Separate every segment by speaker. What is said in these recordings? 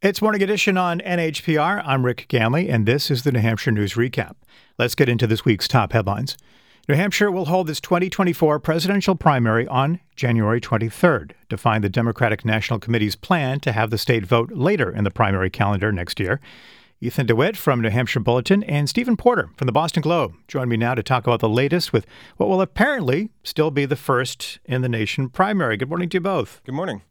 Speaker 1: It's Morning Edition on NHPR. I'm Rick Ganley, and this is the New Hampshire News Recap. Let's get into this week's top headlines. New Hampshire will hold its 2024 presidential primary on January 23rd, define the Democratic National Committee's plan to have the state vote later in the primary calendar next year. Ethan DeWitt from New Hampshire Bulletin and Steven Porter from the Boston Globe join me now to talk about the latest with what will apparently still be the first in the nation primary. Good morning to you both.
Speaker 2: Good morning.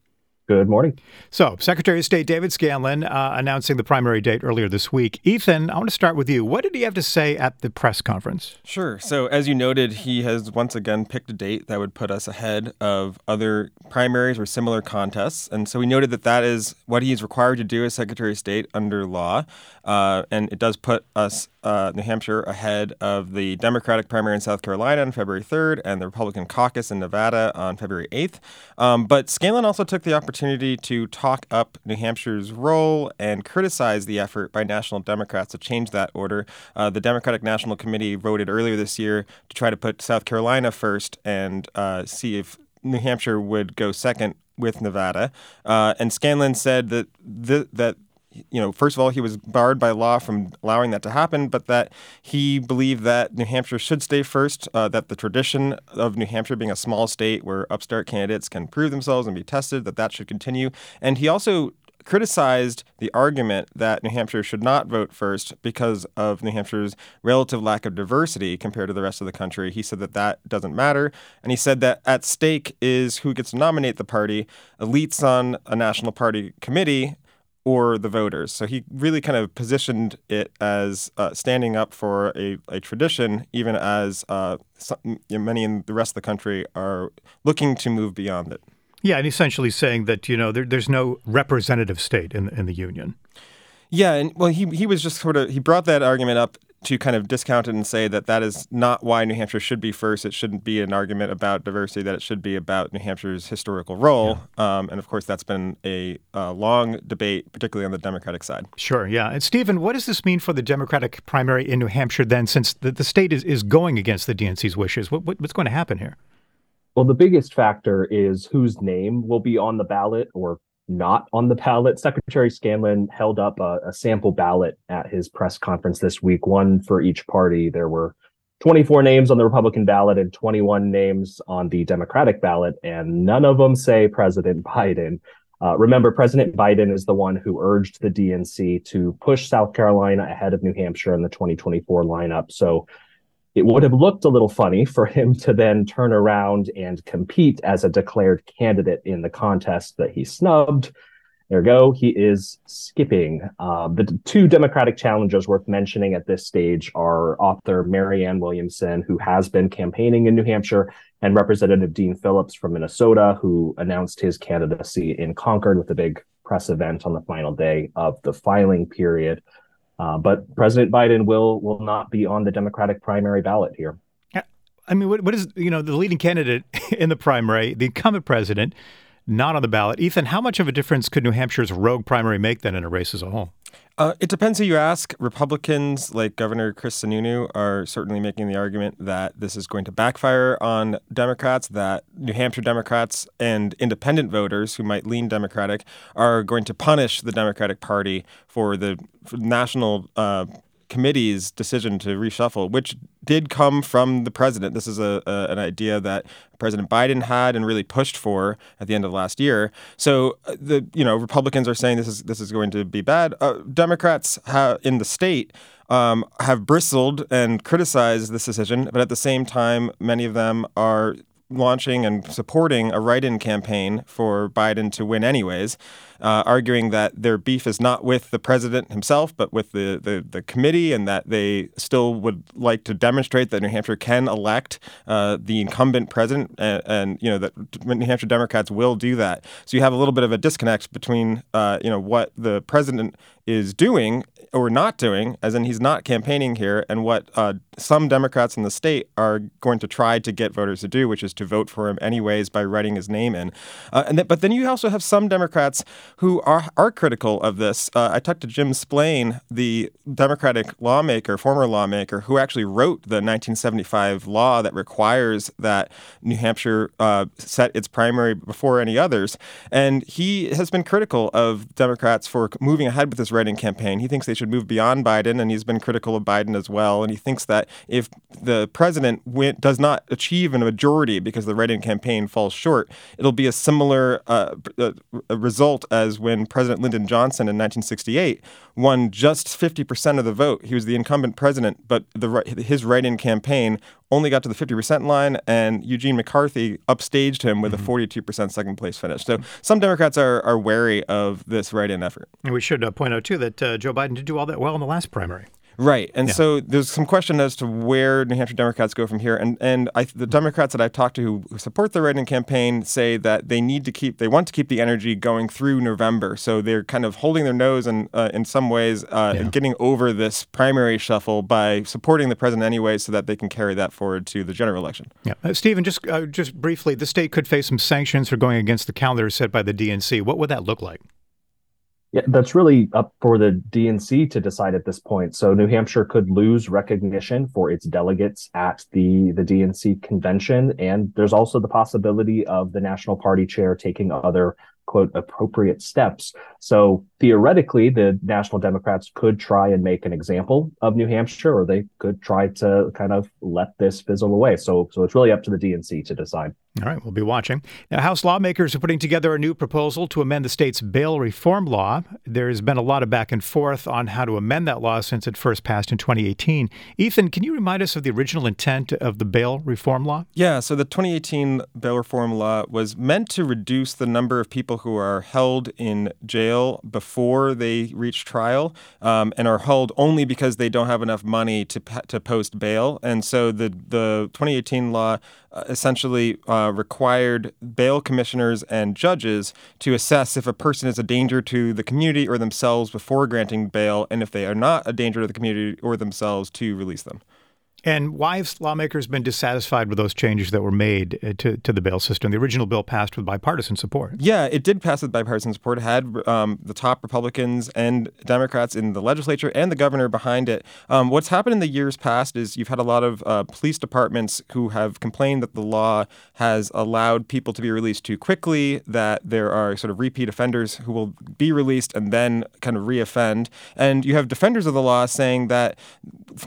Speaker 3: Good morning.
Speaker 1: So, Secretary of State David Scanlon uh, announcing the primary date earlier this week. Ethan, I want to start with you. What did he have to say at the press conference?
Speaker 2: Sure. So, as you noted, he has once again picked a date that would put us ahead of other primaries or similar contests. And so, we noted that that is what he is required to do as Secretary of State under law. Uh, and it does put us, uh, New Hampshire, ahead of the Democratic primary in South Carolina on February 3rd and the Republican caucus in Nevada on February 8th. Um, but Scanlon also took the opportunity to talk up New Hampshire's role and criticize the effort by National Democrats to change that order. Uh, the Democratic National Committee voted earlier this year to try to put South Carolina first and uh, see if New Hampshire would go second with Nevada. Uh, and Scanlon said that th- that you know, first of all, he was barred by law from allowing that to happen, but that he believed that New Hampshire should stay first, uh, that the tradition of New Hampshire being a small state where upstart candidates can prove themselves and be tested, that that should continue. And he also criticized the argument that New Hampshire should not vote first because of New Hampshire's relative lack of diversity compared to the rest of the country. He said that that doesn't matter. And he said that at stake is who gets to nominate the party. Elites on a national party committee or the voters. So he really kind of positioned it as uh, standing up for a, a tradition, even as uh, some, you know, many in the rest of the country are looking to move beyond it.
Speaker 1: Yeah, and essentially saying that you know there, there's no representative state in in the union.
Speaker 2: Yeah, and well, he he was just sort of he brought that argument up to kind of discount it and say that that is not why New Hampshire should be first. It shouldn't be an argument about diversity, that it should be about New Hampshire's historical role. Yeah. Um, and of course, that's been a, a, long debate, particularly on the Democratic side.
Speaker 1: Sure, yeah. And Steven, what does this mean for the Democratic primary in New Hampshire then, since the, the state is, is going against the DNC's wishes? What, what, what's going to happen here?
Speaker 3: Well, the biggest factor is whose name will be on the ballot or not on the ballot. Secretary Scanlon held up a, a, sample ballot at his press conference this week, one for each party. There were 24 names on the Republican ballot and 21 names on the Democratic ballot, and none of them say President Biden. Uh, remember, President Biden is the one who urged the DNC to push South Carolina ahead of New Hampshire in the 2024 lineup. So it would have looked a little funny for him to then turn around and compete as a declared candidate in the contest that he snubbed. There we go. He is skipping. Uh, the two Democratic challengers worth mentioning at this stage are author Marianne Williamson, who has been campaigning in New Hampshire, and Representative Dean Phillips from Minnesota, who announced his candidacy in Concord with a big press event on the final day of the filing period. Uh, but President Biden will will not be on the Democratic primary ballot here.
Speaker 1: I mean, what, what is you know the leading candidate in the primary, the incumbent president, not on the ballot? Ethan, how much of a difference could New Hampshire's rogue primary make then in a race as a whole?
Speaker 2: Uh, it depends who you ask. Republicans like Governor Chris Sununu are certainly making the argument that this is going to backfire on Democrats, that New Hampshire Democrats and independent voters who might lean Democratic are going to punish the Democratic Party for the for national uh, committee's decision to reshuffle, which did come from the president. This is a, a, an idea that President Biden had and really pushed for at the end of last year. So uh, the you know Republicans are saying this is this is going to be bad. Uh, Democrats have, in the state um, have bristled and criticized this decision, but at the same time, many of them are launching and supporting a write in campaign for Biden to win, anyways, uh, arguing that their beef is not with the president himself, but with the, the, the, committee, and that they still would like to demonstrate that New Hampshire can elect uh, the incumbent president, and, and, you know that New Hampshire Democrats will do that. So you have a little bit of a disconnect between uh, you know what the president is doing or not doing, as in he's not campaigning here, and what uh, some Democrats in the state are going to try to get voters to do, which is to vote for him anyways by writing his name in. Uh, and th- but then you also have some Democrats who are, are critical of this. Uh, I talked to Jim Splaine, the Democratic lawmaker, former lawmaker, who actually wrote the 1975 law that requires that New Hampshire uh, set its primary before any others. And he has been critical of Democrats for moving ahead with this writing campaign. He thinks they should move beyond Biden, and he's been critical of Biden as well. And he thinks that if the president win- does not achieve a majority because the writing campaign falls short, it'll be a similar uh, uh result as when President Lyndon Johnson in 1968 won just 50% of the vote. He was the incumbent president, but the, his write-in campaign only got to the 50% line, and Eugene McCarthy upstaged him with mm-hmm. a 42% second place finish. So some Democrats are, are wary of this write-in effort.
Speaker 1: And we should uh, point out, too, that uh, Joe Biden did do all that well in the last primary.
Speaker 2: Right, and yeah. so there's some question as to where New Hampshire Democrats go from here, and and I, the Democrats that I've talked to who, who support the write-in campaign say that they need to keep, they want to keep the energy going through November, so they're kind of holding their nose and uh, in some ways uh, yeah. and getting over this primary shuffle by supporting the president anyway, so that they can carry that forward to the general election.
Speaker 1: Yeah, uh, Steven, just uh, just briefly, the state could face some sanctions for going against the calendar set by the DNC. What would that look like?
Speaker 3: Yeah, that's really up for the DNC to decide at this point. So New Hampshire could lose recognition for its delegates at the the DNC convention, and there's also the possibility of the national party chair taking other quote appropriate steps. So theoretically, the National Democrats could try and make an example of New Hampshire, or they could try to kind of let this fizzle away. So, so it's really up to the DNC to decide.
Speaker 1: All right, we'll be watching. Now, House lawmakers are putting together a new proposal to amend the state's bail reform law. There's been a lot of back and forth on how to amend that law since it first passed in 2018. Ethan, can you remind us of the original intent of the bail reform law?
Speaker 2: Yeah, so the 2018 bail reform law was meant to reduce the number of people who are held in jail before they reach trial um, and are held only because they don't have enough money to, to post bail. And so the, the 2018 law uh, essentially uh, required bail commissioners and judges to assess if a person is a danger to the community or themselves before granting bail, and if they are not a danger to the community or themselves, to release them.
Speaker 1: And why have lawmakers been dissatisfied with those changes that were made uh, to, to the bail system? The original bill passed with bipartisan support.
Speaker 2: Yeah, it did pass with bipartisan support. It had um, the top Republicans and Democrats in the legislature and the governor behind it. Um, what's happened in the years past is you've had a lot of uh, police departments who have complained that the law has allowed people to be released too quickly, that there are sort of repeat offenders who will be released and then kind of reoffend. And you have defenders of the law saying that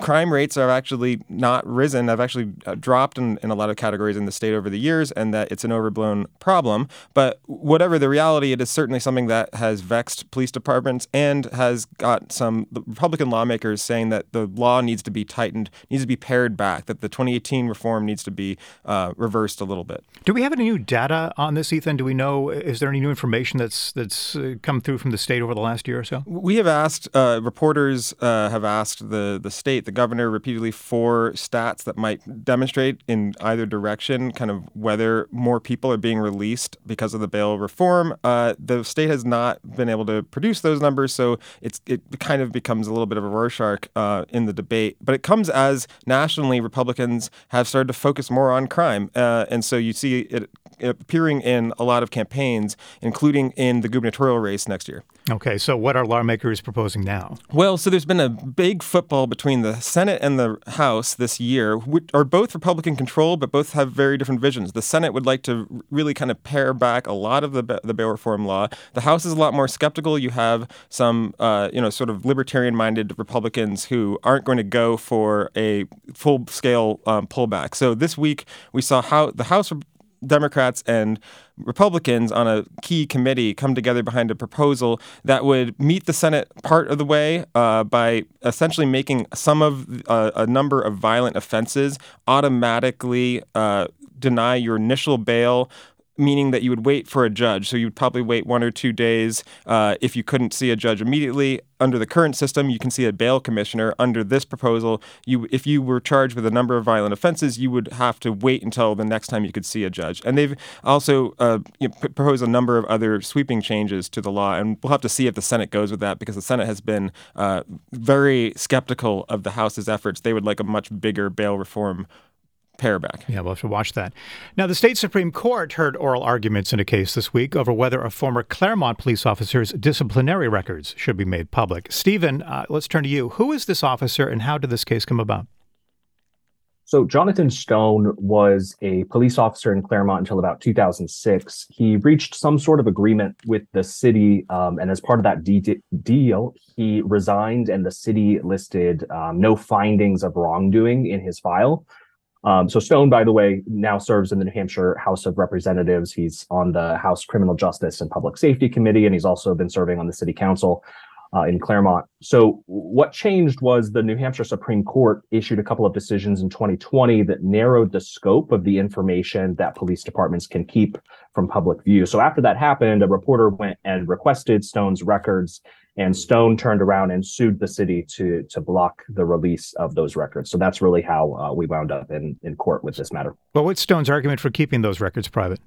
Speaker 2: crime rates are actually not risen. I've actually uh, dropped in, in a lot of categories in the state over the years, and that it's an overblown problem. But whatever the reality, it is certainly something that has vexed police departments and has got some Republican lawmakers saying that the law needs to be tightened, needs to be pared back, that the 2018 reform needs to be uh, reversed a little bit.
Speaker 1: Do we have any new data on this, Ethan? Do we know? Is there any new information that's that's uh, come through from the state over the last year or so?
Speaker 2: We have asked uh, reporters uh, have asked the the state, the governor, repeatedly for stats that might demonstrate in either direction kind of whether more people are being released because of the bail reform. Uh, the state has not been able to produce those numbers, so it's it kind of becomes a little bit of a Rorschach uh, in the debate. But it comes as nationally Republicans have started to focus more on crime, uh, and so you see it appearing in a lot of campaigns, including in the gubernatorial race next year.
Speaker 1: Okay, so what are lawmakers proposing now?
Speaker 2: Well, so there's been a big football between the Senate and the House this year, which are both Republican controlled, but both have very different visions. The Senate would like to really kind of pare back a lot of the the bail reform law. The House is a lot more skeptical. You have some, uh, you know, sort of libertarian-minded Republicans who aren't going to go for a full-scale um, pullback. So this week we saw how the House Democrats and Republicans on a key committee come together behind a proposal that would meet the Senate part of the way uh, by essentially making some of uh, a number of violent offenses automatically uh, deny your initial bail meaning that you would wait for a judge. So you would probably wait one or two days uh, if you couldn't see a judge immediately. Under the current system, you can see a bail commissioner. Under this proposal, you if you were charged with a number of violent offenses, you would have to wait until the next time you could see a judge. And they've also uh, you know, proposed a number of other sweeping changes to the law, and we'll have to see if the Senate goes with that because the Senate has been uh, very skeptical of the House's efforts. They would like a much bigger bail reform pay.
Speaker 1: Yeah, we'll have to watch that. Now, the state Supreme Court heard oral arguments in a case this week over whether a former Claremont police officer's disciplinary records should be made public. Steven, uh, let's turn to you. Who is this officer and how did this case come about?
Speaker 3: So, Jonathan Stone was a police officer in Claremont until about 2006. He reached some sort of agreement with the city, um, and as part of that de- deal, he resigned, and the city listed um, no findings of wrongdoing in his file. Um, so, Stone, by the way, now serves in the New Hampshire House of Representatives. He's on the House Criminal Justice and Public Safety Committee, and he's also been serving on the city council uh, in Claremont. So, what changed was the New Hampshire Supreme Court issued a couple of decisions in 2020 that narrowed the scope of the information that police departments can keep from public view. So, after that happened, a reporter went and requested Stone's records, and Stone turned around and sued the city to to block the release of those records. So, that's really how uh, we wound up in, in court with this matter.
Speaker 1: Well, what's Stone's argument for keeping those records private?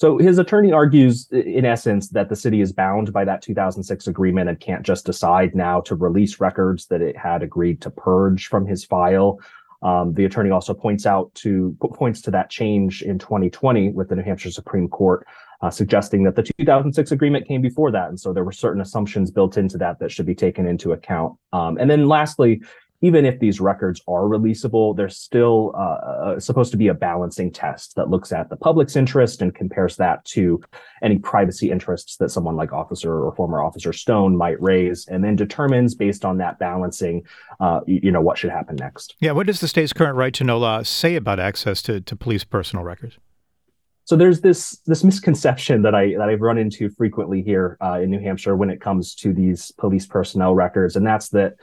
Speaker 3: So his attorney argues, in essence, that the city is bound by that 2006 agreement and can't just decide now to release records that it had agreed to purge from his file. Um, the attorney also points out to points to that change in 2020 with the New Hampshire Supreme Court, uh, suggesting that the 2006 agreement came before that, and so there were certain assumptions built into that that should be taken into account. Um, and then lastly, even if these records are releasable, there's still uh, uh, supposed to be a balancing test that looks at the public's interest and compares that to any privacy interests that someone like Officer or former Officer Stone might raise, and then determines based on that balancing, uh, you, you, know, what should happen next.
Speaker 1: Yeah, what does the state's current right to know law say about access to, to police personal records?
Speaker 3: So there's this this misconception that I that I've run into frequently here uh, in New Hampshire when it comes to these police personnel records, and that's that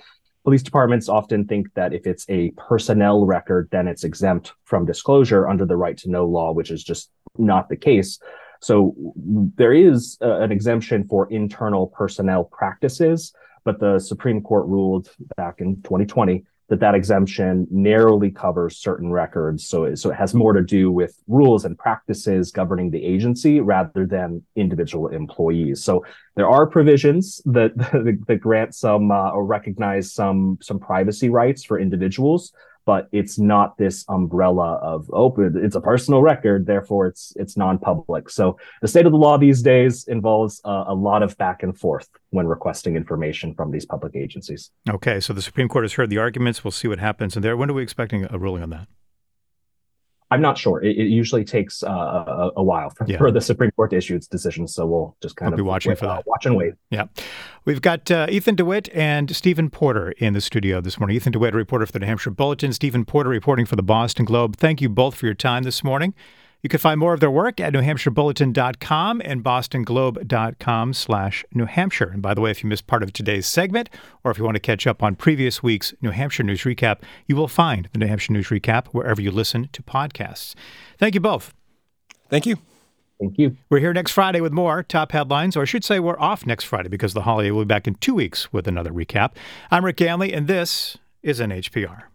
Speaker 3: police departments often think that if it's a personnel record, then it's exempt from disclosure under the right to know law, which is just not the case. So there is an exemption for internal personnel practices, but the Supreme Court ruled back in 2020 that that exemption narrowly covers certain records. So it, so it has more to do with rules and practices governing the agency rather than individual employees. So there are provisions that that, grant some uh, or recognize some some privacy rights for individuals, but it's not this umbrella of oh it's a personal record therefore it's it's non-public. So the state of the law these days involves uh, a lot of back and forth when requesting information from these public agencies.
Speaker 1: Okay so the supreme court has heard the arguments. We'll see what happens and there. When are we expecting a ruling on that
Speaker 3: I'm not sure. It, it usually takes uh, a, a, while for, yeah. for, the Supreme Court to issue its decision, so we'll just kind
Speaker 1: we'll
Speaker 3: of
Speaker 1: be watching
Speaker 3: wait,
Speaker 1: for that. Uh,
Speaker 3: watch and wait.
Speaker 1: Yeah, we've got uh, Ethan DeWitt and Steven Porter in the studio this morning. Ethan DeWitt, reporter for the New Hampshire Bulletin. Steven Porter, reporting for the Boston Globe. Thank you both for your time this morning. You can find more of their work at newhampshirebulletin.com and bostonglobe.com slash New Hampshire. And by the way, if you missed part of today's segment, or if you want to catch up on previous week's New Hampshire News Recap, you will find the New Hampshire News Recap wherever you listen to podcasts. Thank you both.
Speaker 2: Thank you.
Speaker 3: Thank you.
Speaker 1: We're here next Friday with more top headlines, or I should say we're off next Friday because the holiday will be back in two weeks with another recap. I'm Rick Ganley, and this is NHPR.